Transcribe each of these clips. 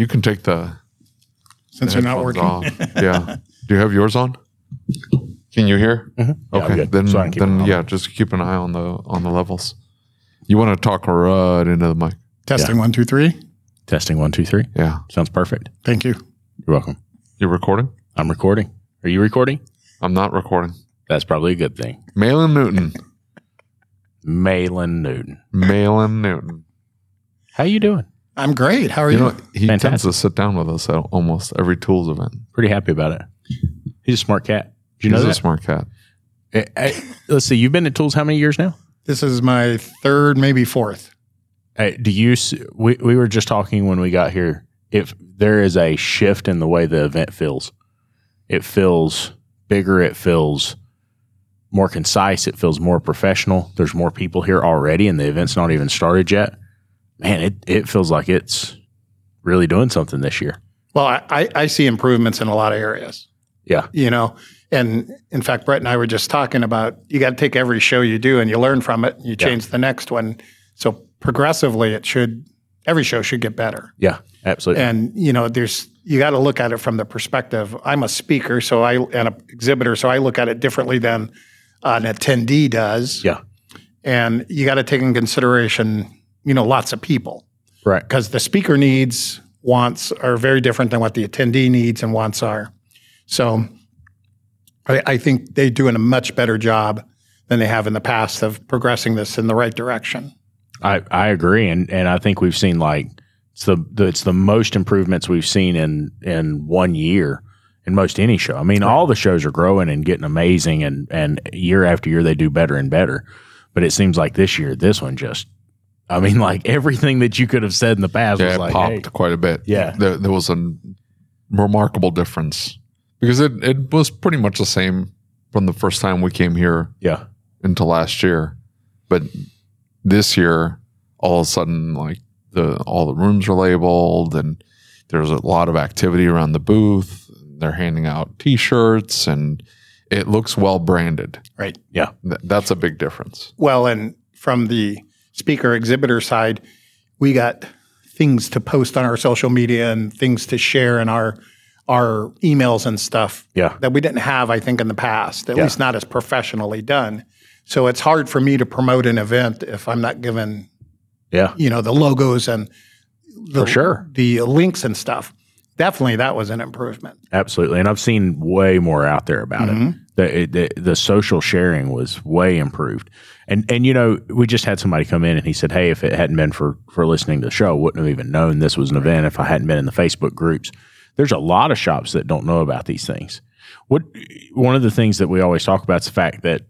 You can take the Since the they're not working. off. yeah. Do you have yours on? Can you hear? Mm-hmm. Yeah, I'm Okay. good. Then, So I can keep then yeah, just keep an eye on the on the levels. You want to talk right into the mic? Testing one, two, three. Testing one, two, three. Yeah. Sounds perfect. Thank you. You're welcome. You're recording? I'm recording. Are you recording? I'm not recording. That's probably a good thing. Maylan Newton. Maylan Newton. Maylan Newton. How you doing? I'm great. How are You you? know, he tends to sit down with us at almost every tools event. Pretty happy about it. He's a smart cat. Did you He's know a smart cat. Eh, eh, let's see. You've been at Tools how many years now? this is my third, maybe fourth. Hey, do you? s- We we were just talking when we got here. If there is a shift in the way the event feels, it feels bigger. It feels more concise. It feels more professional. There's more people here already, and the event's not even started yet. Man, it it feels like it's really doing something this year. Well, I, I, see improvements in a lot of areas. Yeah. You know, and in fact, Brett and I were just talking about you got to take every show you do and you learn from it. and You change the next one. So progressively, it should every show should get better. Yeah, absolutely. And you know, there's you got to look at it from the perspective. I'm a speaker, so I and an exhibitor, so I look at it differently than an attendee does. yeah, And you got to take in consideration, you know, lots of people right. because the speaker needs wants are very different than what the attendee needs and wants are. So I, I think they're doing a much better job than they have in the past of progressing this in the right direction. I, I agree, and and I think we've seen like it's the, the it's the most improvements we've seen in in one year in most any show. I mean, all the shows are growing and getting amazing, and and year after year they do better and better. But it seems like this year, this one just, I mean, like everything that you could have said in the past Yeah, was it like, popped hey, quite a bit. Yeah. There, there was a remarkable difference because it, it was pretty much the same from the first time we came here yeah, into last year. But this year, all of a sudden, like the all the rooms are labeled and there's a lot of activity around the booth. They're handing out T-shirts and it looks well branded. Right. yeah, Th- that's a big difference. Well, and from the speaker exhibitor side, we got things to post on our social media and things to share in our our emails and stuff yeah, that we didn't have, I think, in the past, at Yeah. least not as professionally done. So it's hard for me to promote an event if I'm not given, yeah, you know, the logos and the, For sure. the links and stuff. Definitely, that was an improvement. absolutely. And I've seen way more out there about it. Mm-hmm. The, the the social sharing was way improved. And and you know, we just had somebody come in and he said, "Hey, if it hadn't been for for listening to the show, I wouldn't have even known this was an event if I hadn't been in the Facebook groups." There's a lot of shops that don't know about these things. What one of the things that we always talk about is the fact that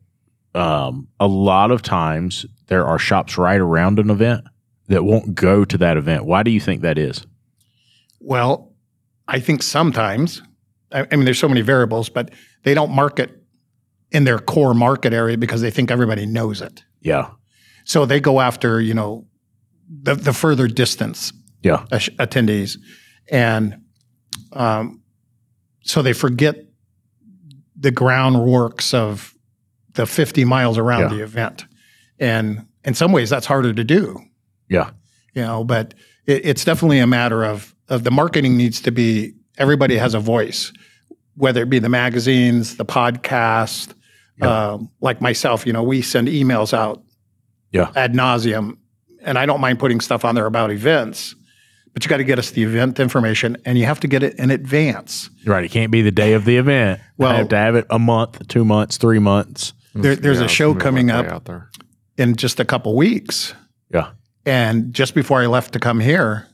um, a lot of times there are shops right around an event that won't go to that event. Why do you think that is? Well, I think sometimes, I, I mean, there's so many variables, but they don't market in their core market area because they think everybody knows it. Yeah, So they go after, you know, the, the further distance yeah, attendees. And um, so they forget the groundworks of the 50 miles around Yeah. the event. And in some ways, that's harder to do, yeah, you know, but it, it's definitely a matter of, of the marketing needs to be everybody has a voice, whether it be the magazines, the podcast, Yeah. um, like myself, you know, we send emails out Yeah. ad nauseum, and I don't mind putting stuff on there about events, but you got to get us the event information and you have to get it in advance. Right. It can't be the day of the event. Well, Well- I have to have it a month, two months, three months. There, there's Yeah, a show coming up out there. in just a couple weeks. Yeah. And just before I left to come here,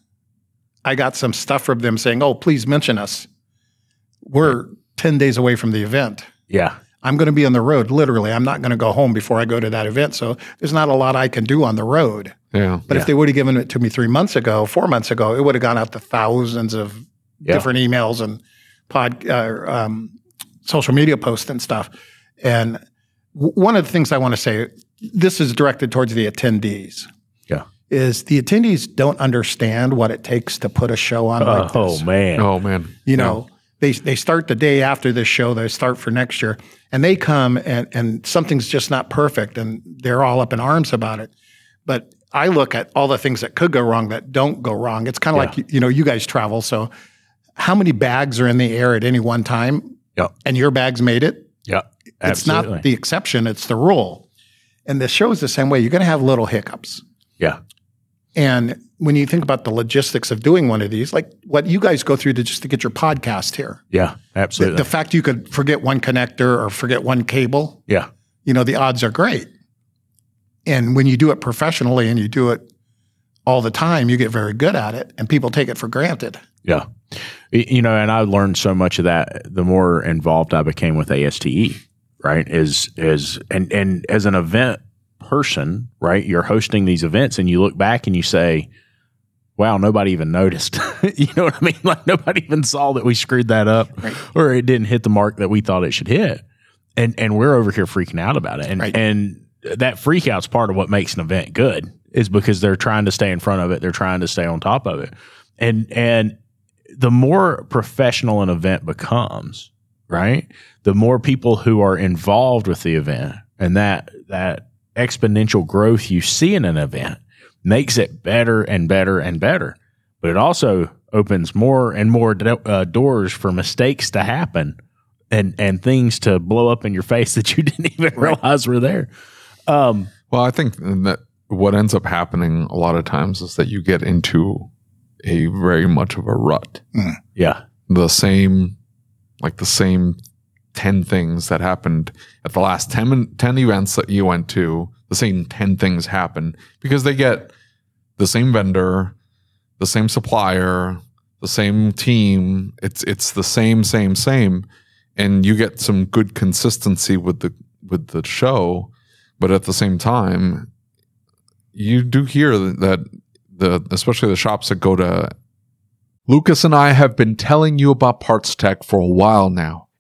I got some stuff from them saying, oh, please mention us. We're 10 days away from the event. Yeah. I'm going to be on the road, literally. I'm not going to go home before I go to that event. So there's not a lot I can do on the road. Yeah. But Yeah. if they would have given it to me three months ago, four months ago, it would have gone out to thousands of Yeah. different emails and pod, uh, um, social media posts and stuff. And w- one of the things I want to say, this is directed towards the attendees, Yeah. is the attendees don't understand what it takes to put a show on like oh, man. Oh man. You know, they they start the day after this show. They start for next year, and they come and and something's just not perfect, and they're all up in arms about it. But I look at all the things that could go wrong that don't go wrong. It's kind of like you know, you guys travel, so how many bags are in the air at any one time, Yep. and your bags made it? Yep. It's not the exception; it's the rule. And the show is the same way. You're going to have little hiccups. yeah. And when you think about the logistics of doing one of these, like what you guys go through to just to get your podcast here, Yeah. Absolutely. the fact you could forget one connector or forget one cable, yeah. you know, the odds are great. And when you do it professionally and you do it all the time, you get very good at it and people take it for granted. Yeah. You know, and I learned so much of that the more involved I became with ASTA, right? Is is and and as an event person, right? You're hosting these events and you look back and you say, Wow, nobody even noticed. you know what I mean? Like nobody even saw that we screwed that up Right. or it didn't hit the mark that we thought it should hit. And and we're over here freaking out about it. And Right. and that freak out's part of what makes an event good is because they're trying to stay in front of it. They're trying to stay on top of it. And and the more professional an event becomes, right? The more people who are involved with the event and that that exponential growth you see in an event makes it better and better and better. But it also opens more and more do- uh, doors for mistakes to happen and and things to blow up in your face that you didn't even realize were there. Um, Well, I think that what ends up happening a lot of times is that you get into a very much of a rut. yeah, The same, like the same 10 things that happened at the last 10, 10 events that you went to, the same 10 things happen because they get the same vendor, the same supplier, the same team. It's, it's the same, same, same. And you get some good consistency with the, with the show. But at the same time, you do hear that the especially the shops that go to Lucas and I have been telling you about Parts Tech for a while now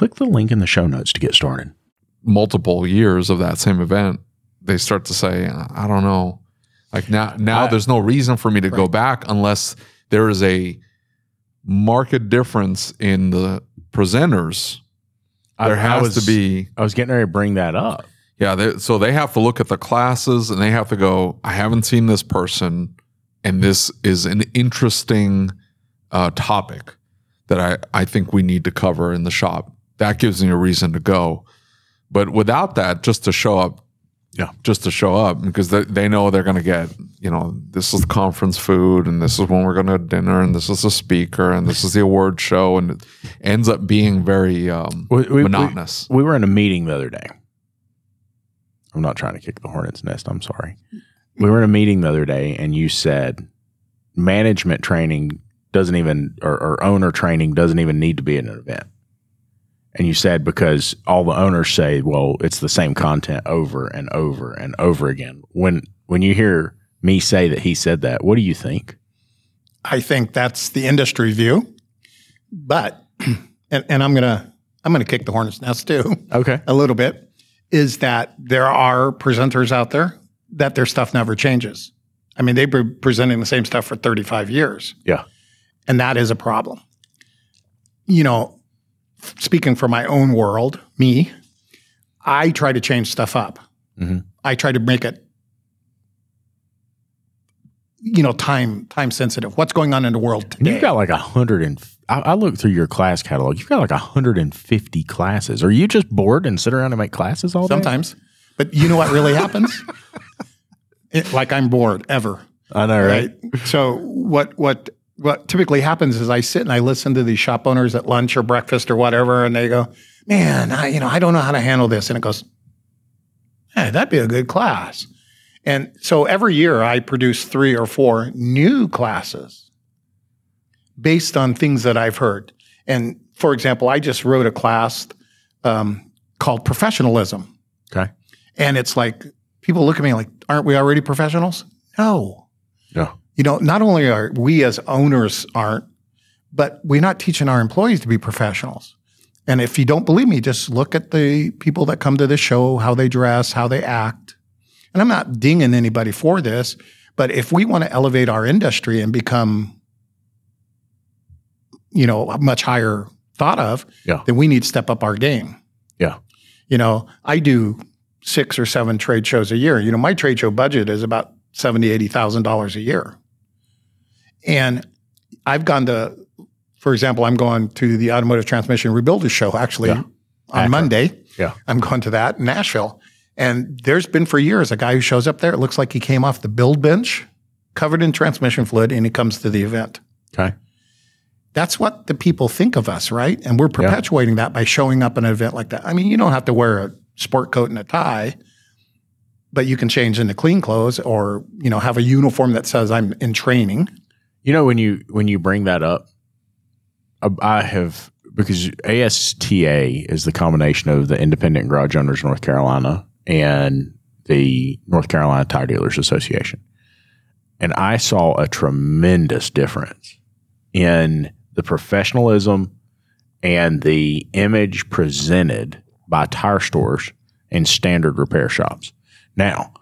Click the link in the show notes to get started. Multiple years of that same event, they start to say, I don't know. Like now, now I- there's no reason for me to go back unless there is a market difference in the presenters. There I- I has was- to be I was getting ready to bring that up. Yeah, they, so they have to look at the classes and they have to go. I haven't seen this person, and this is an interesting uh, topic. that I, I think we need to cover in the shop. That gives me a reason to go. But without that, just to show up, Yeah. just to show up because they, they know they're going to get, you know, this is conference food and this is when we're going to dinner and this is the speaker and this is the award show. And it ends up being very um, We- we- monotonous. We were in a meeting the other day. I'm not trying to kick the hornet's nest. I'm sorry. We were in a meeting the other day, and you said management training doesn't even, or, or owner training doesn't even need to be in an event. And you said because all the owners say, well, it's the same content over and over and over again. When when you hear me say that he said that, what do you think? I think that's the industry view. But, and, and I'm gonna I'm gonna kick the hornet's nest too Okay. a little bit. Is that there are presenters out there that their stuff never changes. I mean, they've been presenting the same stuff for 35 years. Yeah. And that is a problem. You know, speaking for my own world, me, I try to change stuff up. Mhm. I try to make it, you know, time time sensitive. What's going on in the world today? you've got like a hundred and I, I looked through your class catalog. You've got like a hundred and fifty classes. Are you just bored and sit around and make classes all day? Sometimes, but you know what really happens? It, like I'm bored ever. I know, right? right? So what what what typically happens is I sit and I listen to these shop owners at lunch or breakfast or whatever, and they go, "Man, I you know I don't know how to handle this," and it goes, "Hey, that'd be a good class." And so every year I produce three or four new classes based on things that I've heard. And for example, I just wrote a class um, called professionalism. Okay. And it's like people look at me like, aren't we already professionals? No. Yeah. You know, not only are we as owners aren't, but we're not teaching our employees to be professionals. And if you don't believe me, just look at the people that come to the show, how they dress, how they act. And I'm not dinging anybody for this, but if we want to elevate our industry and become, you know, much higher thought of, Yeah. then we need to step up our game. Yeah. You know, I do six or seven trade shows a year. You know, my trade show budget is about seventy, eighty thousand dollars a year. And I've gone to, for example, I'm going to the Automotive Transmission Rebuilders Show actually Yeah. on. Monday. Yeah. I'm going to that in Nashville. And there's been for years a guy who shows up there. It looks like he came off the build bench, covered in transmission fluid, and he comes to the event. Okay. That's what the people think of us, right? And we're perpetuating that by showing up at an event like that. I mean, you don't have to wear a sport coat and a tie, but you can change into clean clothes or, you know, have a uniform that says I'm in training. You know when you when you bring that up, I- have because ASTA is the combination of the Independent Garage Owners North Carolina and the North Carolina Tire Dealers Association, and I saw a tremendous difference in the professionalism and the image presented by tire stores and standard repair shops. Now,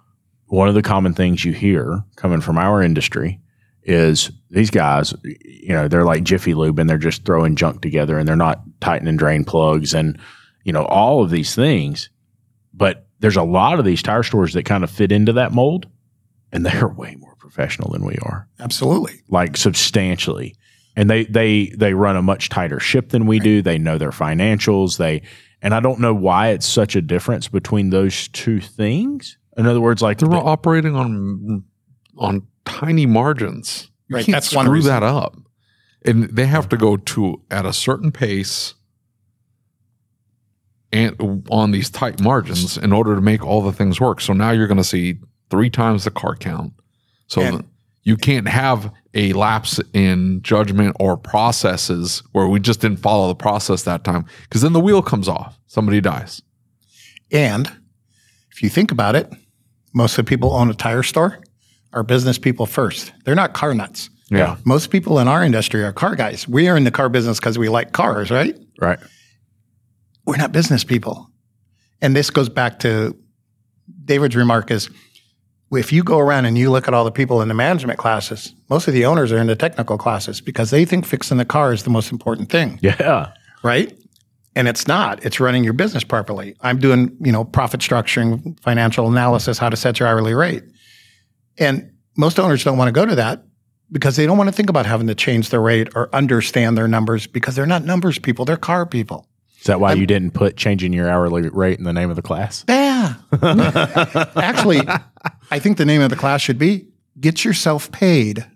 one of the common things you hear coming from our industry is these guys, you know, they're like Jiffy Lube and they're just throwing junk together and they're not tightening drain plugs and, you know, all of these things. But there's a lot of these tire stores that kind of fit into that mold and they're way more professional than we are, Absolutely. like substantially. And they, they, they run a much tighter ship than we do. They know their financials. They, and I don't know why it's such a difference between those two things. In other words, like They're the- operating on on tiny margins. You Right, can't that's screw reason. that up. And they have to go to at a certain pace and on these tight margins in order to make all the things work. So now you're going to see three times the car count. So And- you can't have a lapse in judgment or processes where we just didn't follow the process that time because then the wheel comes off. Somebody dies. And if you think about it, most of the people own a tire store are business people first. They're not car nuts. yeah, Most people in our industry are car guys. We are in the car business because we like cars, right? right. We're not business people. And this goes back to David's remark is if you go around and you look at all the people in the management classes, most of the owners are in the technical classes because they think fixing the car is the most important thing, Yeah. right? And it's not. It's running your business properly. I'm doing, you know, profit structuring, financial analysis, how to set your hourly rate. And most owners don't want to go to that because they don't want to think about having to change their rate or understand their numbers because they're not numbers people, they're car people. Is that why you didn't put changing your hourly rate in the name of the class? Yeah. Actually, I think the name of the class should be Get Yourself Paid.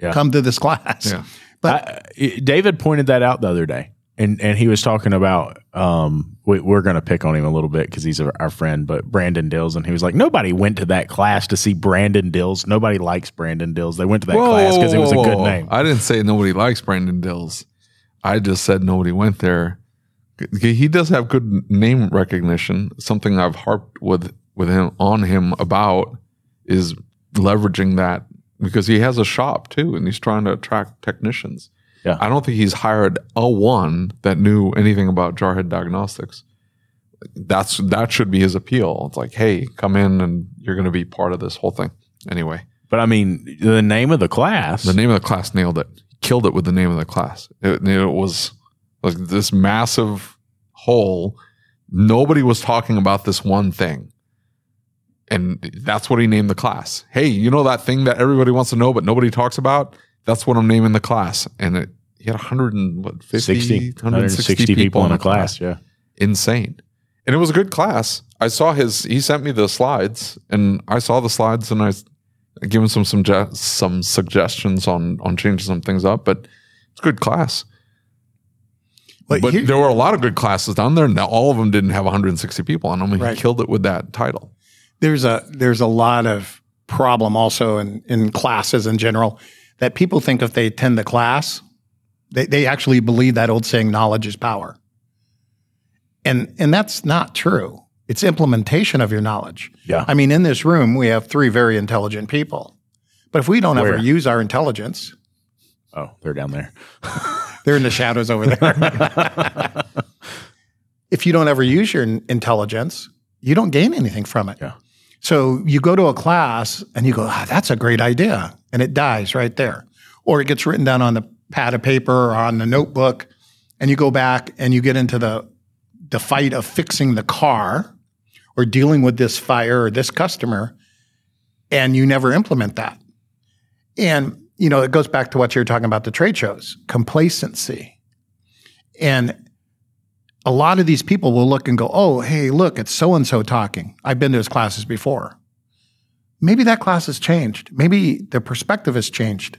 Yeah. Come to this class. Yeah. But I, David pointed that out the other day, and and he was talking about um we, we're going to pick on him a little bit because he's our, our friend, but Brandon Dills, and he was like nobody went to that class to see Brandon Dills. Nobody likes Brandon Dills. They went to that class because it was a good name. I didn't say nobody likes Brandon Dills. I just said nobody went there. He does have good name recognition. Something I've harped with with him on him about is leveraging that because he has a shop too, and he's trying to attract technicians. Yeah. I don't think he's hired a one that knew anything about Jarhead Diagnostics. That's that should be his appeal. It's like, hey, come in and you're going to be part of this whole thing. Anyway, But I mean, the name of the class. the name of the class nailed it. Killed it with the name of the class. It, it was like this massive hole. Nobody was talking about this one thing. And that's what he named the class. Hey, you know that thing that everybody wants to know, but nobody talks about? That's what I'm naming the class. And it, he had 150, 60, 160, 160 people in a class. Yeah. insane. And it was a good class. I saw his. He sent me the slides, and I saw the slides, and I, I gave him some some some suggestions on on changing some things up. But it's a good class. But But here- there were a lot of good classes down there. Now all of them didn't have 160 people on them. and Right. He killed it with that title. there's a there's a lot of problem also in, in classes in general that people think if they attend the class, they, they actually believe that old saying knowledge is power. And and that's not true. It's implementation of your knowledge. Yeah. I mean, in this room we have three very intelligent people. But if we don't Where? ever use our intelligence, Oh, they're down there. they're in the shadows over there. if you don't ever use your intelligence, you don't gain anything from it. Yeah. So you go to a class and you go, ah, that's a great idea. And it dies right there. Or it gets written down on the pad of paper or on the notebook. And you go back and you get into the, the fight of fixing the car or dealing with this fire or this customer. And you never implement that. And, you know, it goes back to what you're talking about the trade shows complacency. And a lot of these people will look and go, oh, hey, look, it's so and so talking. I've been to his classes before. Maybe that class has changed. Maybe the perspective has changed.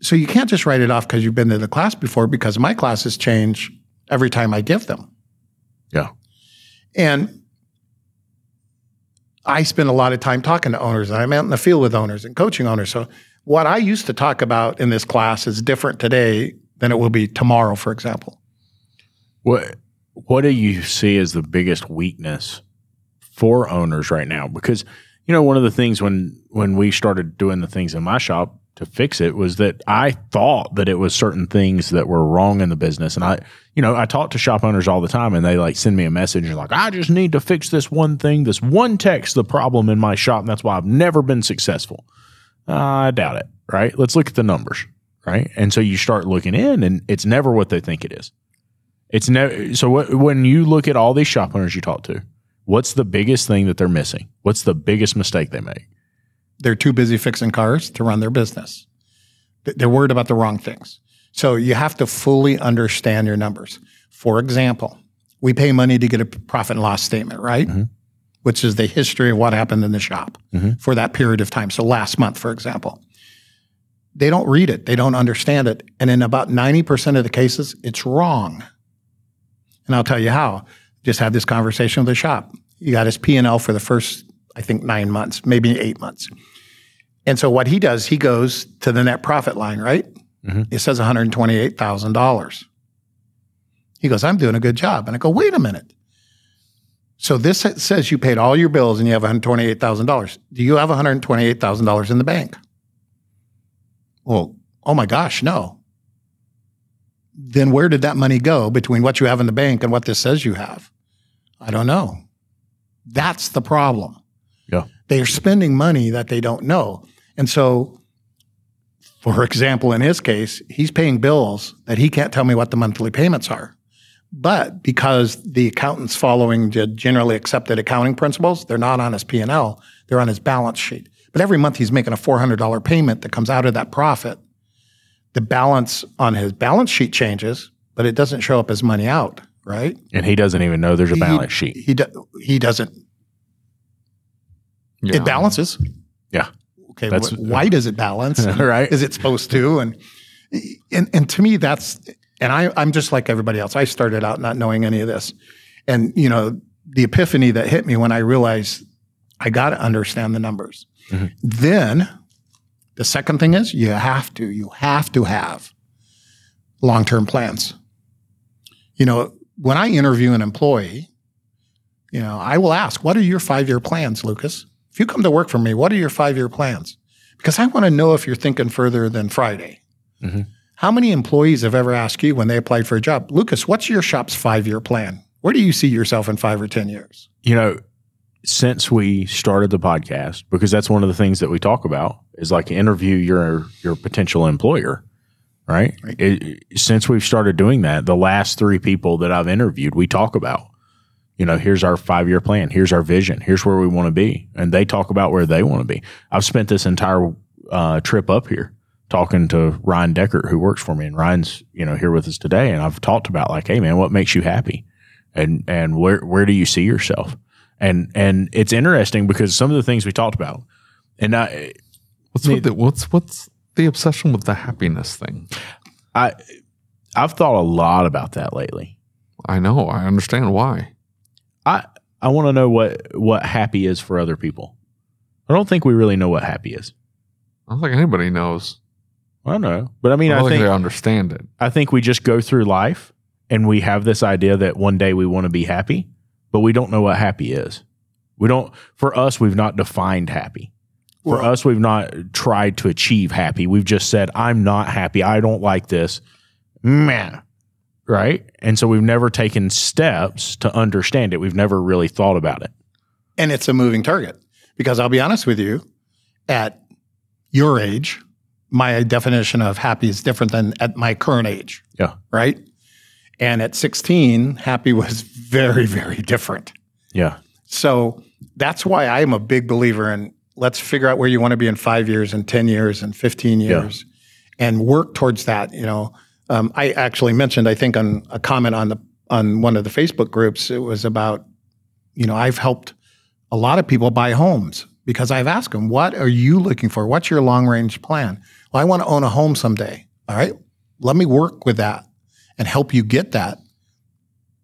So you can't just write it off because you've been to the class before because my classes change every time I give them. Yeah. And I spend a lot of time talking to owners, and I'm out in the field with owners and coaching owners. So what I used to talk about in this class is different today than it will be tomorrow, for example. What What do you see as the biggest weakness for owners right now? Because you know, one of the things when when we started doing the things in my shop to fix it was that I thought that it was certain things that were wrong in the business, and I, you know, I talk to shop owners all the time, and they like send me a message and like, I just need to fix this one thing, this one text, the problem in my shop, and that's why I've never been successful. Uh, I doubt it. Right? Let's look at the numbers. Right? And so you start looking in, and it's never what they think it is. It's never so. What, when you look at all these shop owners you talk to, what's the biggest thing that they're missing? What's the biggest mistake they make? They're too busy fixing cars to run their business. They're worried about the wrong things. So you have to fully understand your numbers. For example, we pay money to get a profit and loss statement, right? Mm-hmm. Which is the history of what happened in the shop mm-hmm. for that period of time. So last month, for example, they don't read it, they don't understand it. And in about 90% of the cases, it's wrong. And I'll tell you how. Just had this conversation with the shop. You got his P&L for the first I think nine months, maybe eight months. And so what he does, he goes to the net profit line, right? Mm-hmm. It says $128,000. He goes, I'm doing a good job. And I go, wait a minute. So this says you paid all your bills and you have $128,000. Do you have $128,000 in the bank? Well, oh my gosh, no. Then where did that money go between what you have in the bank and what this says you have? I don't know. That's the problem. Yeah. They are spending money that they don't know. And so, for example, in his case, he's paying bills that he can't tell me what the monthly payments are. But because the accountant's following the generally accepted accounting principles, they're not on his P&L, they're on his balance sheet. but every month he's making a $400 payment that comes out of that profit. The balance on his balance sheet changes, but it doesn't show up as money out, right? And he doesn't even know there's a balance he, sheet. He do, he doesn't. Yeah. It balances. Yeah. Okay. That's- wh- why does it balance? Right. Is it supposed to? And and and to me, that's and I I'm just like everybody else. I started out not knowing any of this, and you know the epiphany that hit me when I realized I got to understand the numbers. Mhm. Then the second thing is you have to you have to have long term plans. You know, when I interview an employee, you know, I will ask, "What are your five year plans, Lucas?" If you come to work for me, what are your five year plans? Because I want to know if you're thinking further than Friday. Mhm. How many employees have ever asked you when they applied for a job, Lucas, what's your shop's five year plan? Where do you see yourself in five or 10 years? you know, since we started the podcast, because that's one of the things that we talk about is like interview your your potential employer, right? Right. It- since we've started doing that, the last three people that I've interviewed, we talk about, you know, here's our five year plan, here's our vision, here's where we want to be, and they talk about where they want to be. I've spent this entire uh, trip up here talking to Ryan Deckert, who works for me, and Ryan's you know here with us today, and I've talked about like, hey man, what makes you happy, and and where where do you see yourself? and and it's interesting because some of the things we talked about, and I What's the, what's what's the obsession with the happiness thing? I I've thought a lot about that lately. I know. I understand why. I I want to know what what happy is for other people. I don't think we really know what happy is. I don't think anybody knows. I don't know, but I mean, I I don't think think they understand it. I think we just go through life and we have this idea that one day we want to be happy, but we don't know what happy is. We don't. For us, we've not defined happy. For Well- us, we've not tried to achieve happy. We've just said, I'm not happy. I don't like this. Man. Right. And so we've never taken steps to understand it. We've never really thought about it. And it's a moving target because I'll be honest with you, at your age, my definition of happy is different than at my current age. Yeah. Right. And at 16, happy was very, very different. Yeah. So that's why I'm a big believer in let's figure out where you want to be in five years and 10 years and 15 years and work towards that. You know, um, I actually mentioned, I think on a comment on the, on one of the Facebook groups, it was about, you know, I've helped a lot of people buy homes because I've asked them, what are you looking for? What's your long range plan? Well, I want to own a home someday. All right. Let me work with that and help you get that.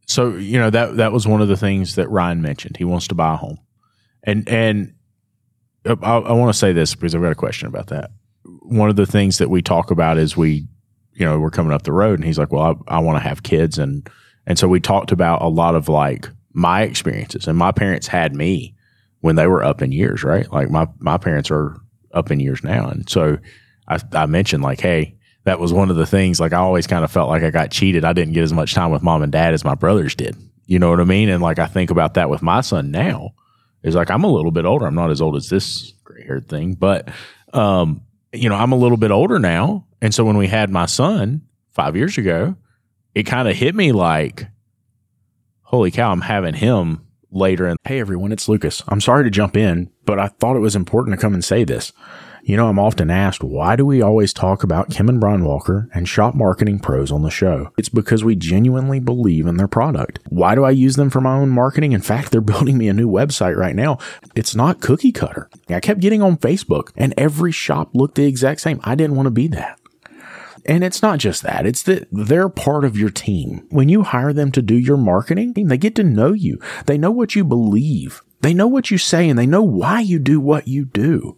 so you know that that was one of the things that Ryan mentioned. He wants to buy a home, and and uh, I, I want to say this because I've got a question about that. One of the things that we talk about is we, you know, we're coming up the road, and he's like, "Well, I, I want to have kids," and and so we talked about a lot of like my experiences, and my parents had me when they were up in years, right? Like my my parents are up in years now, and so I, I mentioned like, hey, that was one of the things. Like I always kind of felt like I got cheated. I didn't get as much time with mom and dad as my brothers did. You know what I mean? And like I think about that with my son now. Is like I'm a little bit older. I'm not as old as this gray haired thing, but um, you know, I'm a little bit older now. And so when we had my son five years ago, it kind of hit me like, holy cow, I'm having him later. And hey, everyone, it's Lucas. I'm sorry to jump in, but I thought it was important to come and say this. You know, I'm often asked, why do we always talk about Kim and Brian Walker and shop marketing pros on the show? It's because we genuinely believe in their product. Why do I use them for my own marketing? In fact, they're building me a new website right now. It's not cookie cutter. I kept getting on Facebook and every shop looked the exact same. I didn't want to be that. And it's not just that, it's that they're part of your team. When you hire them to do your marketing, they get to know you. They know what you believe. They know what you say and they know why you do what you do.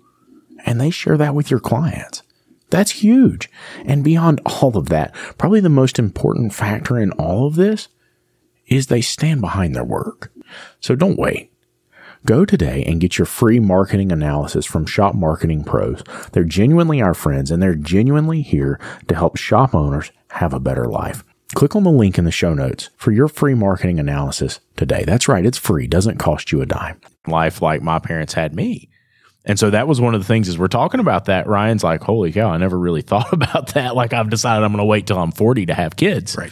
And they share that with your clients. That's huge. And beyond all of that, probably the most important factor in all of this is they stand behind their work. So don't wait. Go today and get your free marketing analysis from Shop Marketing Pros. They're genuinely our friends and they're genuinely here to help shop owners have a better life. Click on the link in the show notes for your free marketing analysis today. That's right, it's free, doesn't cost you a dime. Life like my parents had me. And so that was one of the things as we're talking about that. Ryan's like, holy cow, I never really thought about that. Like I've decided I'm going to wait till I'm 40 to have kids. Right.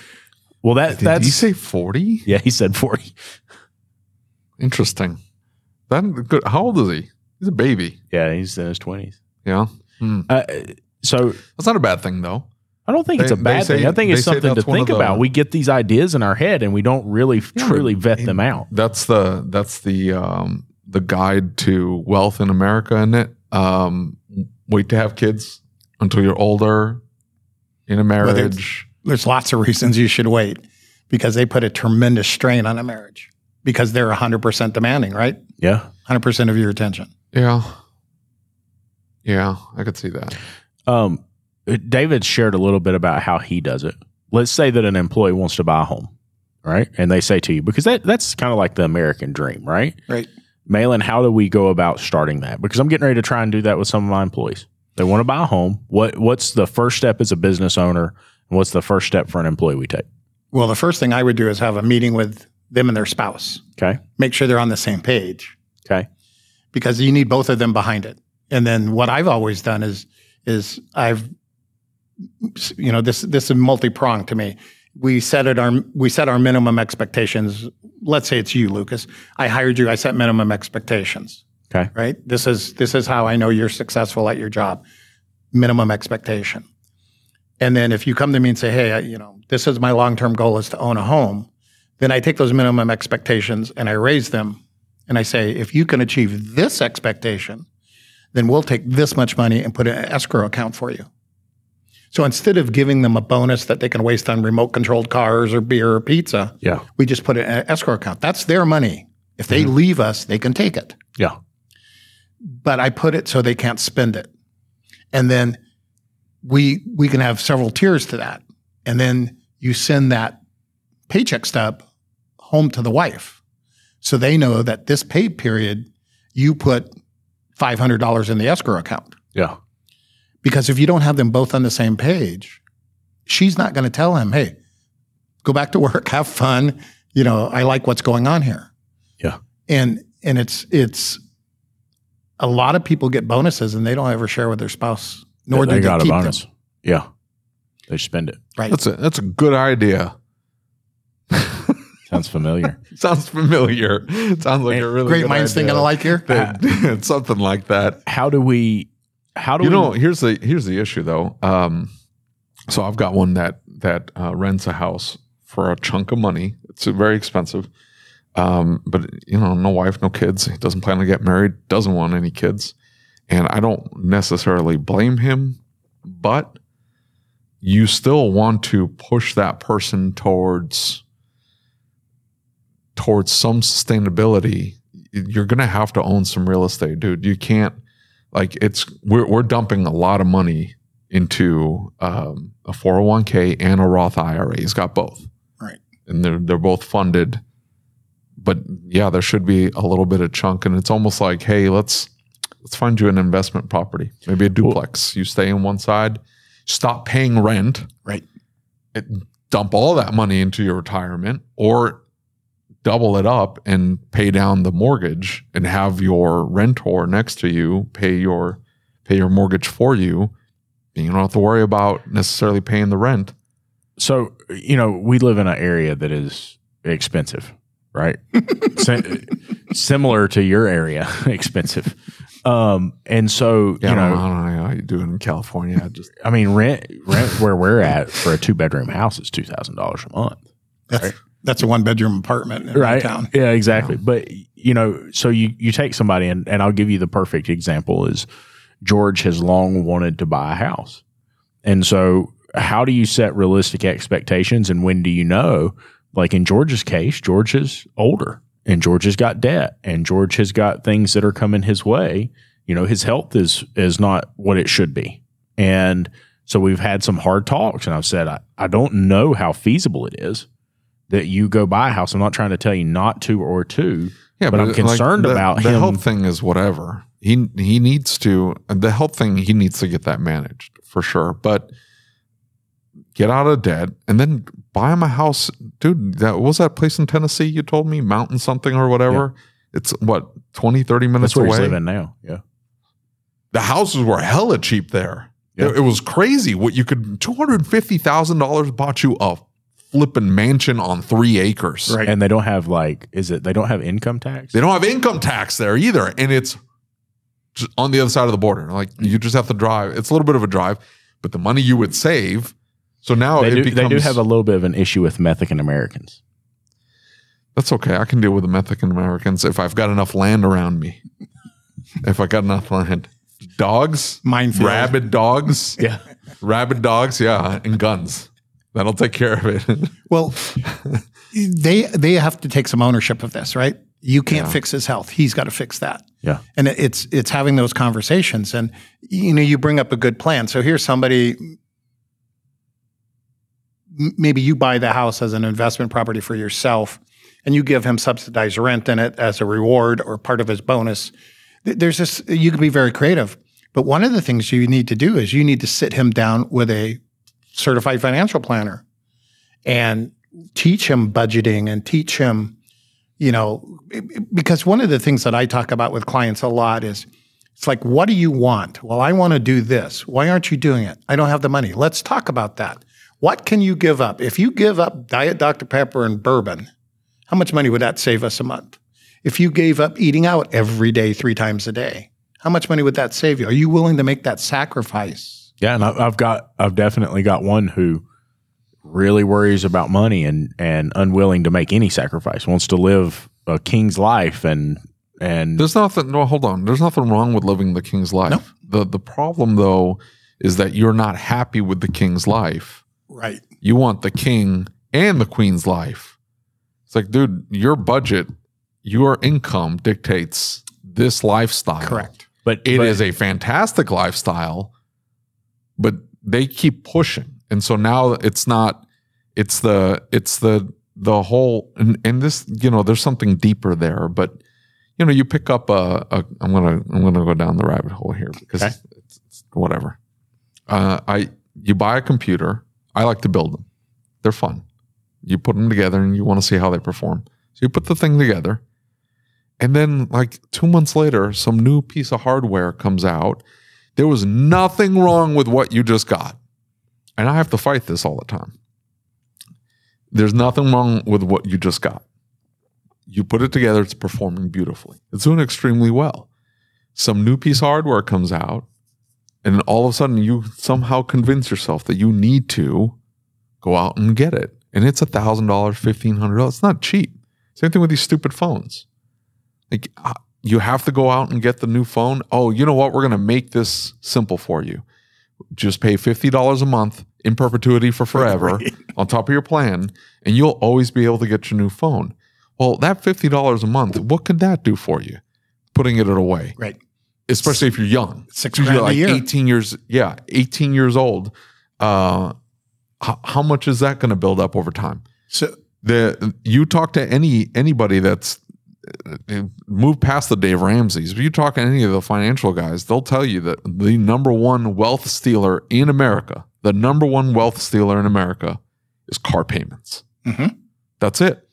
Well, that Did that's you say 40? yeah, he said 40. Interesting. That good. How old is he? He's a baby. Yeah, he's in his twenties. Yeah. Uh, so That's not a bad thing though. I don't think They- it's a bad say- thing. I think it's something to think the- about. We get these ideas in our head and we don't really truly vet them out. That's the that's the um the guide to wealth in America, isn't it? Um wait to have kids until you're older in a Whether it's- marriage. There's lots of reasons you should wait because they put a tremendous strain on a marriage because they're 100% demanding, right? Yeah. 100% of your attention. Yeah. Yeah, I could see that. Um, David shared a little bit about how he does it. Let's say that an employee wants to buy a home, right? And they say to you, because that, that's kind of like the American dream, right? Right. Maylan, how do we go about starting that? Because I'm getting ready to try and do that with some of my employees. They want to buy a home. What What's the first step as a business owner? And what's the first step for an employee we take? Well, the first thing I would do is have a meeting with them and their spouse. Okay. Make sure they're on the same page Okay. because you need both of them behind it. And then what I've always done is is I've you know this this is multi pronged to me. We set it our we set our minimum expectations. Let's say it's you, Lucas. I hired you. I set minimum expectations. Okay. Right. This is this is how I know you're successful at your job. Minimum expectation. And then if you come to me and say, "Hey, I, you know, this is my long term goal is to own a home," then I take those minimum expectations and I raise them, and I say, "If you can achieve this expectation, then we'll take this much money and put it in an escrow account for you." So instead of giving them a bonus that they can waste on remote controlled cars or beer or pizza, Yeah. we just put it in an escrow account. That's their money. If they mm-hmm. leave us, they can take it. Yeah. But I put it so they can't spend it. And then we we can have several tiers to that. And then you send that paycheck stub home to the wife. So they know that this pay period you put $500 in the escrow account. Yeah. Because if you don't have them both on the same page, she's not going to tell him, hey, go back to work, have fun. You know, I like what's going on here. Yeah. And and it's it's a lot of people get bonuses and they don't ever share with their spouse, nor they do they got a keep bonus. them. Yeah. They spend it. Right. That's a that's a good idea. Sounds familiar. Sounds familiar. Sounds like a really Great good minds think idea. alike here. That- something like that. how do we how do you we know here's the here's the issue though. Um so i've got one that that uh, rents a house for a chunk of money. It's very expensive. Um but you know no wife no kids. He doesn't plan to get married doesn't want any kids. And i don't necessarily blame him but you still want to push that person towards towards some sustainability. You're going to have to own some real estate dude. You can't like it's we're we're dumping a lot of money into um, a 401k and a Roth IRA. He's got both, Right. And they're they're both funded. But yeah, there should be a little bit of chunk, and it's almost like, hey, let's let's find you an investment property, maybe a duplex. You stay in one side, stop paying rent, Right. it, dump all that money into your retirement, or double it up and pay down the mortgage and have your rentor next to you pay your pay your mortgage for you. You don't have to worry about necessarily paying the rent. so you know we live in an area that is expensive right Si- similar to your area expensive um and so Yeah, you I, know don't, I don't know how you do it in California. I just i mean rent rent where we're at for a two bedroom house is $2000 a month That's that's a one bedroom apartment in right. town. yeah exactly. But you know so you you take somebody and, and i'll give you the perfect example is george has long wanted to buy a house. And so how do you set realistic expectations and when do you know? Like in george's case george is older and george has got debt and george has got things that are coming his way. You know his health is is not what it should be. And so we've had some hard talks and i've said i, I don't know how feasible it is that you go buy a house. I'm not trying to tell you not to or to. yeah, But I'm like, concerned the, about the him- health thing is whatever. He he needs to the health thing. He needs to get that managed for sure. But get out of debt and then buy him a house, dude. That what was that place in Tennessee you told me, Mountain something or whatever. It's what 20, 30 minutes That's where away. he's living now. Yeah. the houses were hella cheap there. Yeah. It, it was crazy what you could two hundred fifty thousand dollars bought you a flipping mansion on three acres. Right. And they don't have like, is it, they don't have income tax? They don't have income tax there either, and it's just on the other side of the border. Like you just have to drive. It's a little bit of a drive, but the money you would save. So now They it do, becomes they do have a little bit of an issue with Mexican Americans. That's okay. I can deal with the Mexican Americans if I've got enough land around me. if I got enough land. Dogs, Minefield. rabid dogs, Yeah. rabid dogs, yeah, and guns. That'll take care of it. Well, they they have to take some ownership of this, right? You can't Yeah. fix his health. He's got to fix that. Yeah. And it's it's having those conversations, and you know, you bring up a good plan. So here's somebody. Maybe you buy the house as an investment property for yourself, and you give him subsidized rent in it as a reward or part of his bonus. There's this. You can be very creative, but one of the things you need to do is you need to sit him down with a certified financial planner and teach him budgeting and teach him, you know, because one of the things that I talk about with clients a lot is it's like, what do you want? Well, I want to do this. Why aren't you doing it? I don't have the money. Let's talk about that. What can you give up? If you give up Diet Dr. Pepper and bourbon, how much money would that save us a month? If you gave up eating out every day, three times a day, how much money would that save you? Are you willing to make that sacrifice? Yeah, and I- I've got I've definitely got one who really worries about money and and unwilling to make any sacrifice. Wants to live a king's life and and There's nothing. No, hold on. There's nothing wrong with living the king's life. The the problem though is that you're not happy with the king's life. Right. You want the king and the queen's life. It's like, dude, your budget, your income dictates this lifestyle. Correct. but It but- is a fantastic lifestyle, but they keep pushing. And so now it's not it's the it's the the whole and, and this, you know, there's something deeper there, but you know, you pick up a, a I'm gonna I'm gonna go down the rabbit hole here because Okay. it's, it's whatever. Uh, I you buy a computer. I like to build them. They're fun. You put them together and you want to see how they perform. So you put the thing together, and then like two months later, some new piece of hardware comes out. There was nothing wrong with what you just got, and I have to fight this all the time. There's nothing wrong with what you just got. You put it together, it's performing beautifully. It's doing extremely well. Some new piece of hardware comes out, and all of a sudden you somehow convince yourself that you need to go out and get it. And it's a thousand dollars, fifteen hundred dollars. It's not cheap. Same thing with these stupid phones. Like you have to go out and get the new phone. Oh, you know what? We're gonna make this simple for you. Just pay fifty dollars a month in perpetuity for forever on top of your plan, and you'll always be able to get your new phone. Well, that fifty dollars a month, what could that do for you? Putting it away Right. especially if you're young. Six grand you're a year. 18 years, yeah, 18 years old. Uh, how, how much is that going to build up over time? So The you talk to any anybody that's uh, moved past the Dave Ramsey's. If you talk to any of the financial guys, they'll tell you that the number one wealth stealer in America, the number one wealth stealer in America, is car payments. Mhm. That's it.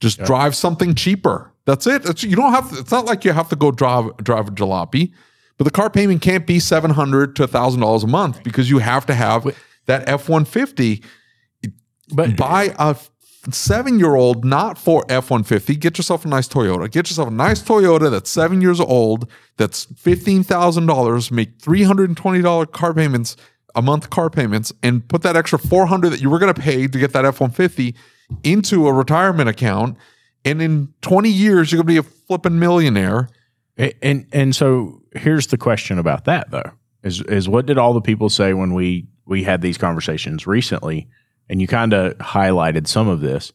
Just Yeah. drive something cheaper. That's it. It's, you don't have. To, it's not like you have to go drive drive a jalopy, but the car payment can't be seven hundred to thousand dollars a month because you have to have that F one fifty. but Buy a seven year old, not for F one fifty. Get yourself a nice Toyota. Get yourself a nice Toyota that's seven years old. That's fifteen thousand dollars. Make three hundred and twenty dollar car payments a month. Car payments and put that extra four hundred that you were going to pay to get that F one fifty into a retirement account. And in twenty years, you're going to be a flipping millionaire. A- And and so here's the question about that though. Is is what did all the people say when we we had these conversations recently and you kind of highlighted some of this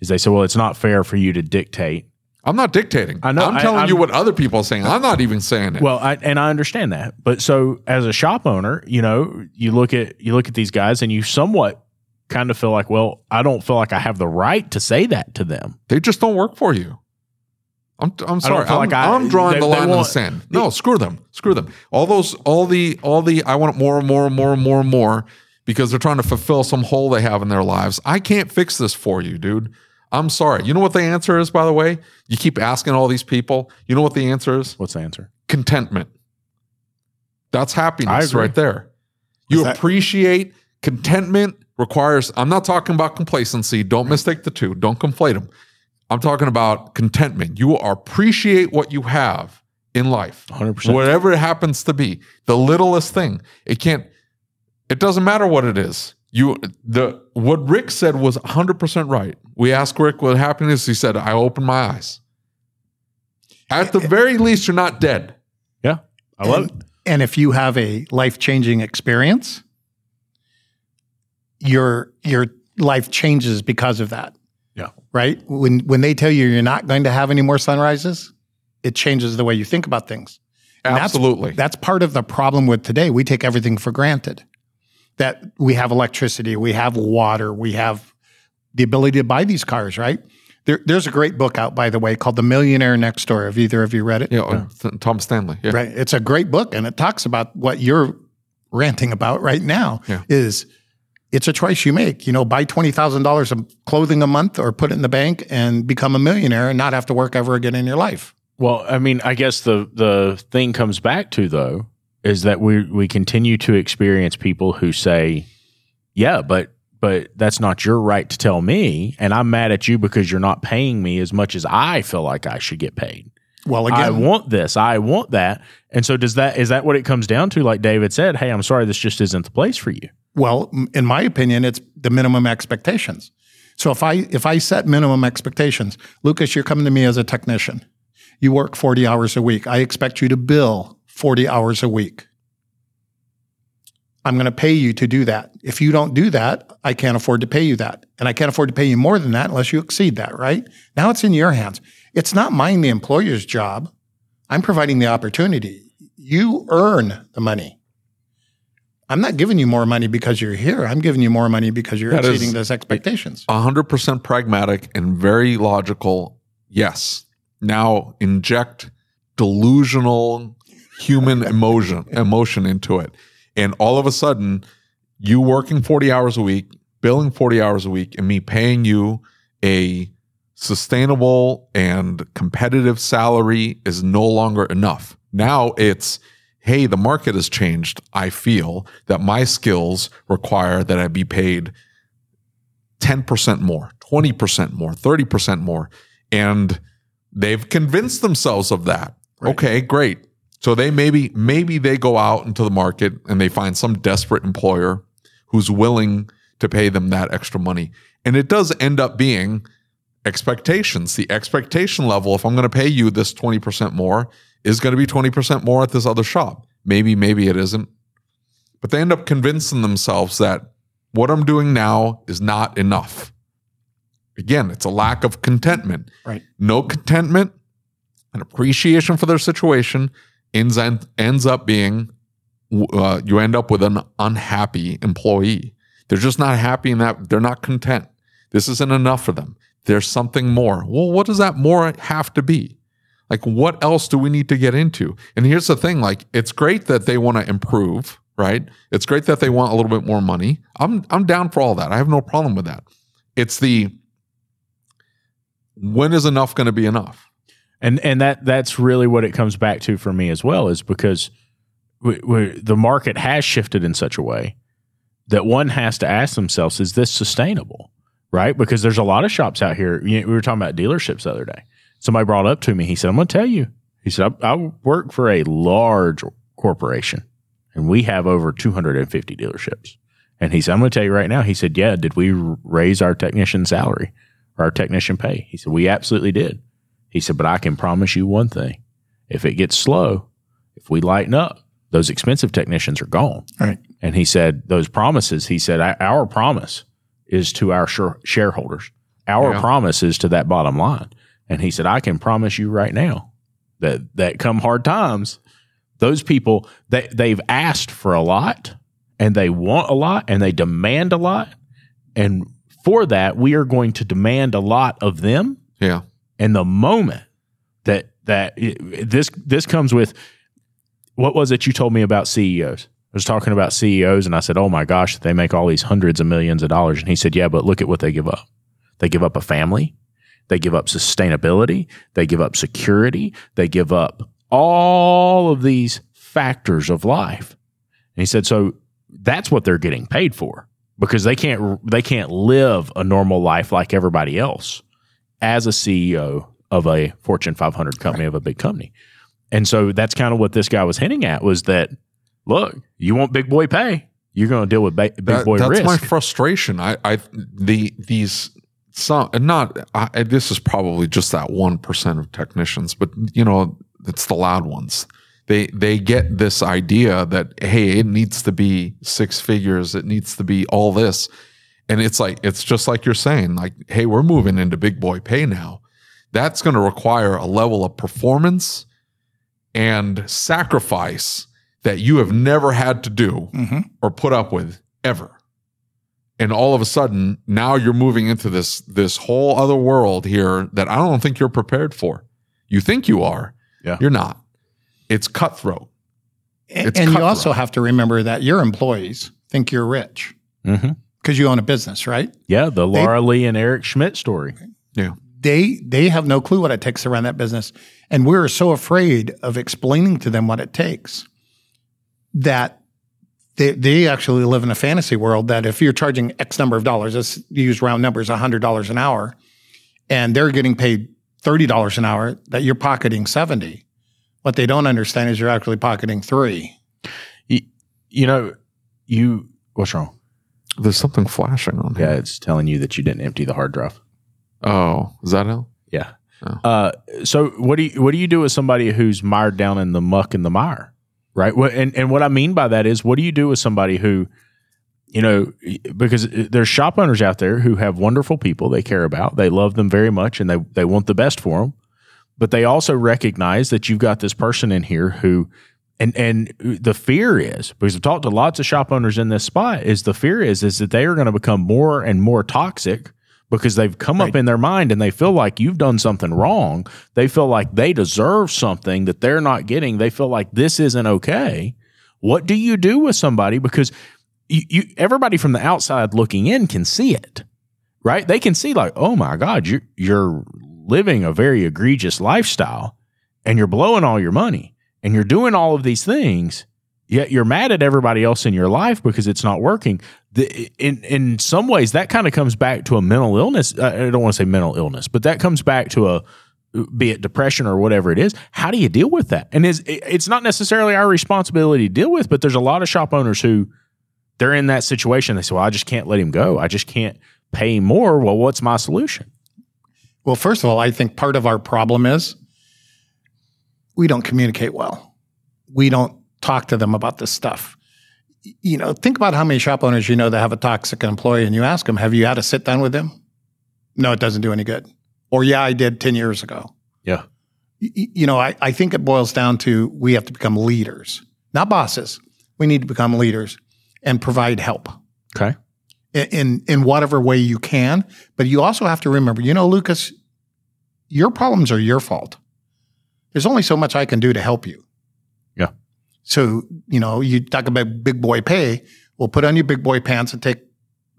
is they said well it's not fair for you to dictate. I'm not dictating. I know, I'm I- telling I'm- you what other people are saying. I'm not even saying it. Well, I, and I understand that. But so as a shop owner, you know, you look at you look at these guys and you somewhat kind of feel like, well, I don't feel like I have the right to say that to them. They just don't work for you. I'm, I'm sorry. I'm, like I- I'm drawing they- the line in the sand. No, screw them. Screw them. All those, all the, all the, I want more and more and more and more and more because they're trying to fulfill some hole they have in their lives. I can't fix this for you, dude. I'm sorry. You know what the answer is, by the way? You keep asking all these people. You know what the answer is? What's the answer? Contentment. That's happiness right there. You that- appreciate contentment requires, I'm not talking about complacency. Don't mistake the two. Don't conflate them. I'm talking about contentment. You appreciate what you have in life. 100%. Whatever it happens to be, the littlest thing. It can't. It doesn't matter what it is. You the what Rick said was 100% right. We asked Rick what happiness. He said, "I opened my eyes." At the very least, you're not dead. Yeah. I love it. and, and if you have a life changing experience, your your life changes because of that. Yeah. Right? When when they tell you you're not going to have any more sunrises, it changes the way you think about things. And that's- Absolutely. That's part of the problem with today. We take everything for granted. That we have electricity, we have water, we have the ability to buy these cars, right? There, there's a great book out, by the way, called The Millionaire Next Door. Have either of you read it? yeah, Tom Stanley. Yeah. Right. It's a great book and it talks about what you're ranting about right now Yeah. is it's a choice you make. You know, buy $20,000 of clothing a month or put it in the bank and become a millionaire and not have to work ever again in your life. Well, I mean, I guess the the thing comes back to though is that we we continue to experience people who say, "Yeah, but but that's not your right to tell me, and I'm mad at you because you're not paying me as much as I feel like I should get paid. Well, I again, want this, I want that." And so does that is that what it comes down to like David said, "Hey, I'm sorry this just isn't the place for you." well, in my opinion, it's the minimum expectations. So if I if I set minimum expectations, Lucas, you're coming to me as a technician. You work 40 hours a week. I expect you to bill 40 hours a week. I'm going to pay you to do that. If you don't do that, I can't afford to pay you that. And I can't afford to pay you more than that unless you exceed that, right? Now it's in your hands. It's not mine, the employer's job. I'm providing the opportunity. You earn the money. I'm not giving you more money because you're here. I'm giving you more money because you're That exceeding those expectations. 100% pragmatic and very logical. Yes. Now inject delusional human emotion emotion into it. And all of a sudden, you working 40 hours a week, billing 40 hours a week, and me paying you a sustainable and competitive salary is no longer enough. Now it's, hey, the market has changed. I feel that my skills require that I be paid 10% more, 20% more, 30% more. And they've convinced themselves of that. Okay, great. So they maybe maybe they go out into the market and they find some desperate employer who's willing to pay them that extra money. And it does end up being expectations. The expectation level, if I'm going to pay you this 20% more, is going to be 20% more at this other shop. Maybe, maybe it isn't. But they end up convincing themselves that what I'm doing now is not enough. Again, it's a lack of contentment. Right. No contentment and appreciation for their situation ends, ends up being uh, you end up with an unhappy employee. They're just not happy in that they're not content. This isn't enough for them. There's something more. Well, what does that more have to be? Like, what else do we need to get into? And here's the thing like, it's great that they want to improve, right? It's great that they want a little bit more money. I'm, I'm down for all that. I have no problem with that. It's the when is enough going to be enough? And and that that's really what it comes back to for me as well is because we, we, the market has shifted in such a way that one has to ask themselves is this sustainable? Right? Because there's a lot of shops out here. We were talking about dealerships the other day. Somebody brought up to me. He said i'm going to tell you. He said I, I work for a large corporation and we have over 250 dealerships. And he said i'm going to tell you right now. He said yeah did we raise our technician salary or our technician pay? He said we absolutely did he said, but I can promise you one thing. If it gets slow, if we lighten up, those expensive technicians are gone. Right. And he said, those promises, he said, "Our- promise is to our shareholders. Our Yeah. promise is to that bottom line. And he said, I can promise you right now that, that come hard times, those people, they, they've asked for a lot and they want a lot and they demand a lot. And for that, we are going to demand a lot of them Yeah. And the moment that that this this comes with what was it you told me about CEOs? I was talking about CEOs and I said, "Oh my gosh, they make all these hundreds of millions of dollars." And he said, "Yeah, but look at what they give up. They give up a family, they give up sustainability, they give up security, they give up all of these factors of life." And he said, "So that's what they're getting paid for because they can't they can't live a normal life like everybody else." As a CEO of a Fortune 500 company of a big company. And so that's kind of what this guy was hinting at was that look, you want big boy pay, you're going to deal with ba- big That- boy that's risk. my frustration. I, I, the these some not. I, this is probably just that one percent of technicians, but you know, it's the loud ones. They they get this idea that hey, it needs to be six figures. It needs to be all this, and it's like it's just like you're saying. Like, hey, we're moving into big boy pay now. That's going to require a level of performance and sacrifice that you have never had to do hmm or put up with ever. And all of a sudden, now you're moving into this this whole other world here that I don't think you're prepared for. You think you are. Yeah. You're not. It's cutthroat. And, It's and you also have to remember that your employees think you're rich hmm because you own a business, right? Yeah, the Laura Lee and Eric Schmidt story. Yeah. They they have no clue what it takes to run that business, and we're so afraid of explaining to them what it takes that they they actually live in a fantasy world that if you're charging X number of dollars, let's use round numbers, hundred dollars an hour, and they're getting paid thirty dollars an hour, that you're pocketing seventy. What they don't understand is you're actually pocketing three. You know, you what's wrong? There's something flashing on Yeah, here. it's telling you that you didn't empty the hard drive. Oh, is that it? Yeah. Oh. Uh, so what do you what do you do with somebody who's mired down in the muck and the mire, right? What, and and what I mean by that is, what do you do with somebody who, you know, because there's shop owners out there who have wonderful people they care about, they love them very much, and they they want the best for them, but they also recognize that you've got this person in here who. And and the fear is because I've talked to lots of shop owners in this spot is the fear is is that they are going to become more and more toxic because they've come up in their mind and they feel like you've done something wrong. They feel like they deserve something that they're not getting. They feel like this isn't okay. What do you do with somebody? Because you, you everybody from the outside looking in can see it, right? They can see like, oh my God, you you're living a very egregious lifestyle and you're blowing all your money and you're doing all of these things. Yet you're mad at everybody else in your life because it's not working the, in in some ways that kind of comes back to a mental illness. I don't want to say mental illness, but that comes back to a be it depression or whatever it is. How do you deal with that? And is it's not necessarily our responsibility to deal with, but there's a lot of shop owners who they're in that situation. They say, "Well, I just can't let him go. I just can't pay more." Well, what's my solution? Well, first of all, I think part of our problem is we don't communicate well. We don't talk to them about this stuff. You know, think about how many shop owners you know that have a toxic employee and you ask them, have you had a sit down with them? No, it doesn't do any good. Or, yeah, I did 10 years ago. Yeah. Y- You know, I, I think it boils down to we have to become leaders, not bosses. We need to become leaders and provide help Okay. in, in in whatever way you can. But you also have to remember, you know, Lucas, your problems are your fault. There's only so much I can do to help you. Yeah. So, you know, you talk about big boy pay. Well, put on your big boy pants and take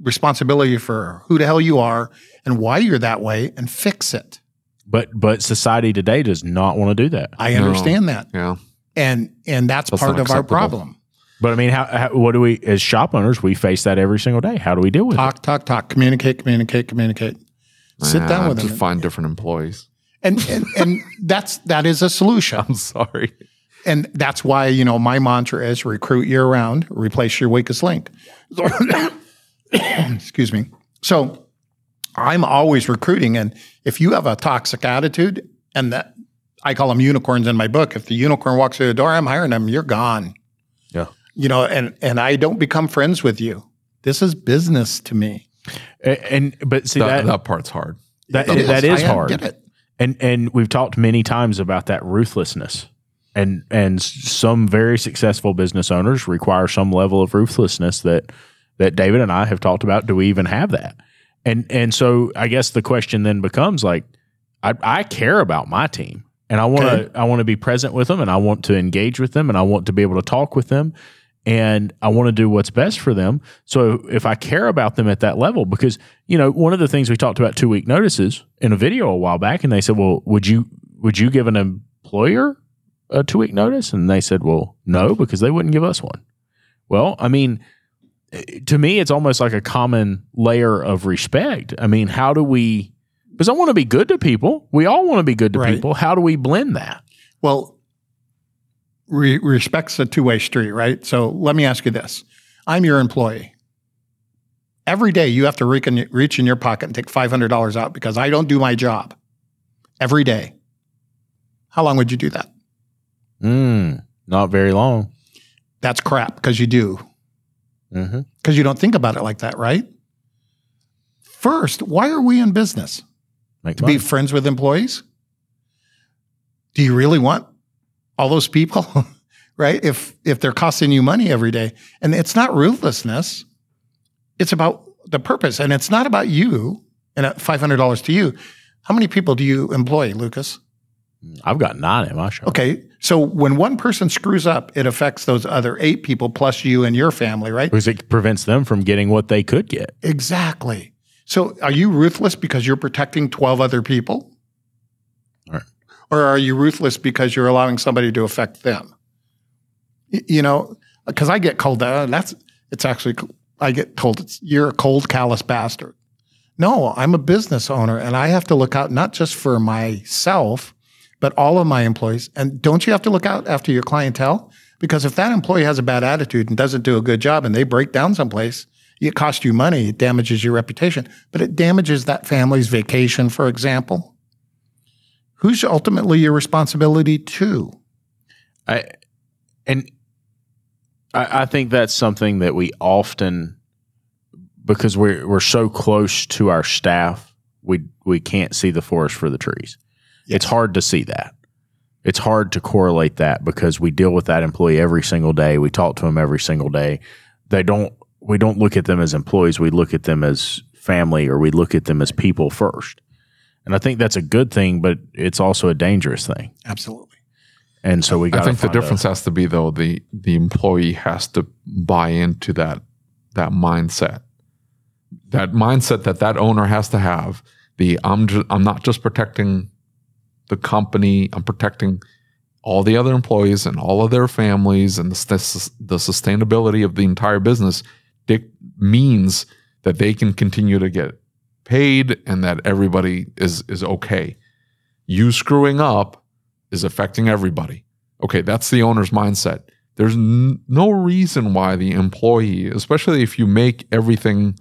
responsibility for who the hell you are and why you're that way and fix it. But but society today does not want to do that. I No. understand that. Yeah. And and that's, That's part of our problem. But I mean, how, how what do we as shop owners we face that every single day? How do we deal with it? Talk, talk, talk, communicate, communicate, communicate. Sit Yeah, down with to them. find different employees. And, and and that's that is a solution. I'm sorry. And that's why, you know, my mantra is recruit year round, replace your weakest link. Excuse me. So I'm always recruiting. And if you have a toxic attitude, and that I call them unicorns in my book, if the unicorn walks through the door, I'm hiring them, you're gone. Yeah. You know, and and I don't become friends with you. This is business to me. A- And, but see That, that that part's hard. that, It that is I hard. get it. And and we've talked many times about that ruthlessness. And and some very successful business owners require some level of ruthlessness that that David and I have talked about. Do we even have that? And and so I guess the question then becomes like I, I care about my team and I want to Okay. I want to be present with them and I want to engage with them and I want to be able to talk with them and I want to do what's best for them. So if I care about them at that level, because you know, one of the things we talked about two week notices in a video a while back, and they said, "Well, would you would you give an employer a two week notice?" And they said, "Well, no, because they wouldn't give us one." Well, I mean, eh, to me, it's almost like a common layer of respect. I mean, how do we? Because I want to be good to people. We all want to be good to Right. people. How do we blend that? Well, re- respect's a two way street, right? So let me ask you this I'm your employee. Every day you have to reach in, reach in your pocket and take $500 out because I don't do my job. Every day. How long would you do that? Mm, not very long. That's crap because you do. Mm-hmm. Because you don't think about it like that, right? First, why are we in business? Make To money. be friends with employees? Do you really want all those people? right? If if they're costing you money every day. And it's not ruthlessness. It's about the purpose. And it's not about you and at $500 to you. How many people do you employ, Lucas? I've got nine in my shop. Okay. So when one person screws up, it affects those other eight people plus you and your family, right? Because it prevents them from getting what they could get. Exactly. So are you ruthless because you're protecting 12 other people? Or are you ruthless because you're allowing somebody to affect them? You know, because I get called that. That's it's actually I get told it's you're a cold, callous bastard. No, I'm a business owner and I have to look out not just for myself, but all of my employees. And don't you have to look out after your clientele? Because if that employee has a bad attitude and doesn't do a good job and they break down someplace, it costs you money, it damages your reputation, but it damages that family's vacation, for example. Who's ultimately your responsibility to? I and I, I think that's something that we often because we're we're so close to our staff, we we can't see the forest for the trees. It's hard to see that. It's hard to correlate that because we deal with that employee every single day. We talk to them every single day. They don't we don't look at them as employees, we look at them as family or we look at them as people first. And I think that's a good thing, but it's also a dangerous thing. Absolutely. And so we got I think the difference has to be though the the employee has to buy into that that mindset, that mindset that that owner has to have. The I'm just, I'm not just protecting the company. I'm protecting all the other employees and all of their families and the, the sustainability of the entire business. Dick means that they can continue to get paid and that everybody is is okay. You screwing up is affecting everybody. Okay, that's the owner's mindset. There's n- no reason why the employee, especially if you make everything,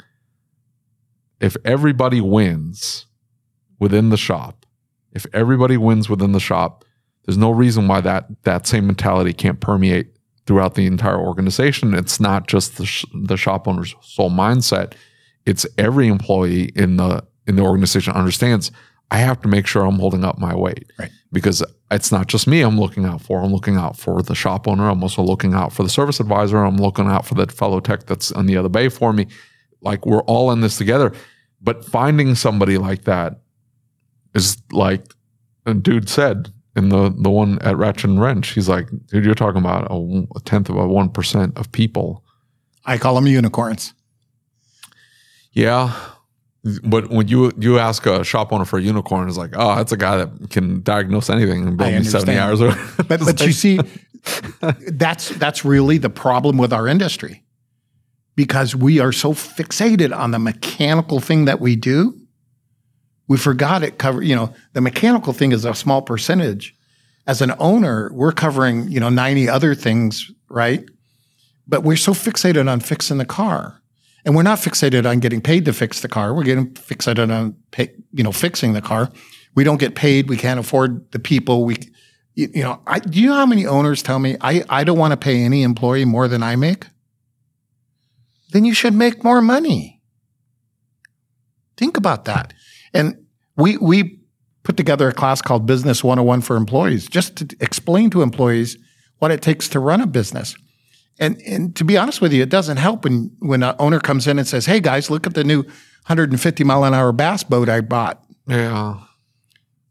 if everybody wins within the shop, if everybody wins within the shop, there's no reason why that that same mentality can't permeate throughout the entire organization. It's not just the sh- the shop owner's sole mindset. It's every employee in the in the organization understands. I have to make sure I'm holding up my weight, Right. Because it's not just me. I'm looking out for. I'm looking out for the shop owner. I'm also looking out for the service advisor. I'm looking out for that fellow tech that's on the other bay for me. Like we're all in this together. But finding somebody like that is like a dude said in the the one at Ratchet and Wrench. He's like, dude, you're talking about a, a tenth of a one percent of people. I call them unicorns. Yeah. But when you you ask a shop owner for a unicorn, it's like, oh, that's a guy that can diagnose anything in I maybe seventy hours. Or, But but you see, that's that's really the problem with our industry, because we are so fixated on the mechanical thing that we do. We forgot it cover. You know, the mechanical thing is a small percentage. As an owner, we're covering you know ninety other things, right? But we're so fixated on fixing the car, and we're not fixated on getting paid to fix the car. We're getting fixated on pay, you know fixing the car. We don't get paid. We can't afford the people. We you, you know, I, do you know how many owners tell me I, I don't want to pay any employee more than I make? Then you should make more money. Think about that. And we we put together a class called Business 101 for employees just to explain to employees what it takes to run a business. And and to be honest with you, it doesn't help when when an owner comes in and says, "Hey guys, look at the new 150 mile an hour bass boat I bought." yeah,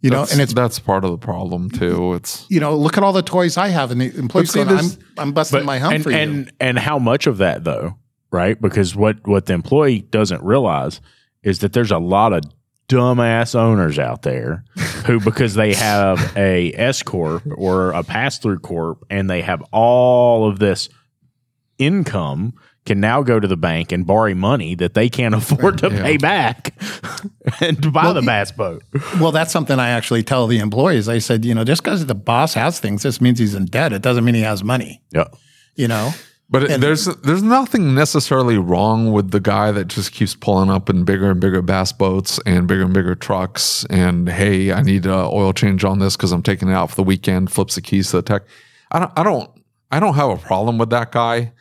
You know, and it's that's part of the problem too. It's you know, look at all the toys I have, and the employees see, going, I'm, I'm busting my hump and, for you. and and how much of that though, right? Because what what the employee doesn't realize is that there's a lot of dumbass owners out there who, because they have a S corp or a pass through corp, and they have all of this income. Can now go to the bank and borrow money that they can't afford to Yeah. pay back. and to buy the bass boat. Well, that's something I actually tell the employees. I said, you know, just because the boss has things, this means he's in debt. It doesn't mean he has money. Yeah. You know, But it, there's there's nothing necessarily wrong with the guy that just keeps pulling up in bigger and bigger bass boats and bigger and bigger trucks. And hey, I need a oil change on this because I'm taking it out for the weekend. Flips the keys to the tech. I don't I don't I don't have a problem with that guy.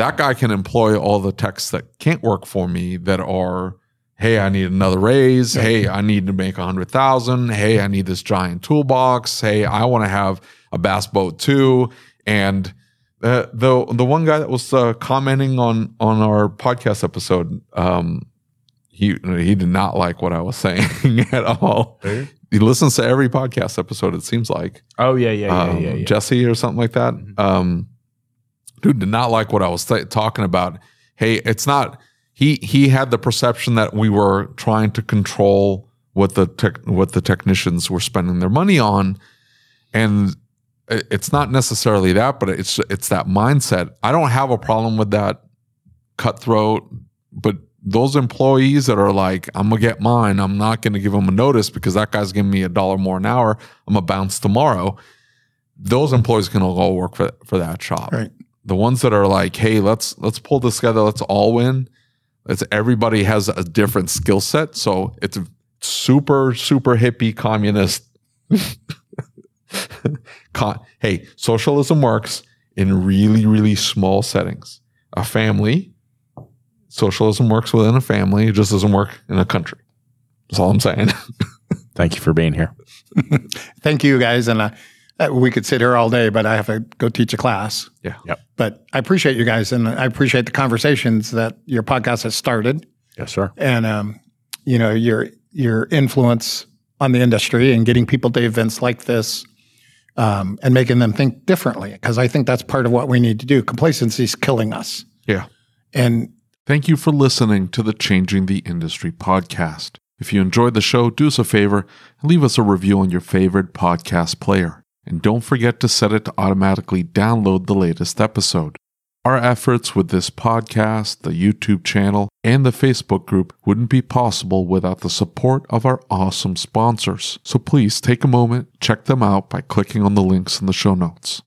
That guy can employ all the techs that can't work for me that are. Hey, I need another raise. Hey, I need to make a hundred thousand. Hey, I need this giant toolbox. Hey, I want to have a bass boat too. And uh, the the one guy that was uh, commenting on on our podcast episode, um, he he did not like what I was saying at all. He listens to every podcast episode. It seems like Oh yeah, yeah, yeah, um, yeah, yeah. Jesse or something like that. Um, dude did not like what I was th- talking about. Hey, it's not. He he had the perception that we were trying to control what the tech, what the technicians were spending their money on, and it's not necessarily that, but it's it's that mindset. I don't have a problem with that cutthroat, but those employees that are like, I'm gonna get mine. I'm not gonna give them a notice because that guy's giving me a dollar more an hour. I'm gonna bounce tomorrow. Those employees can all work for for that shop. Right. The ones that are like, hey, let's let's pull this together. Let's all win. It's everybody has a different skill set, so it's super super hippie communist. Con- hey, socialism works in really really small settings. A family, socialism works within a family. It just doesn't work in a country. That's all I'm saying. Thank you for being here. thank you guys. And uh, uh, we could sit here all day, but I have to go teach a class. yeah. Yep. But I appreciate you guys, and I appreciate the conversations that your podcast has started, Yes, sir. and um, you know your your influence on the industry and getting people to events like this, um, and making them think differently. Because I think that's part of what we need to do. Complacency is killing us, Yeah. and Thank you for listening to the Changing the Industry podcast. If you enjoyed the show, do us a favor and leave us a review on your favorite podcast player. And don't forget to set it to automatically download the latest episode. Our efforts with this podcast, the YouTube channel, and the Facebook group wouldn't be possible without the support of our awesome sponsors. So please take a moment, check them out by clicking on the links in the show notes.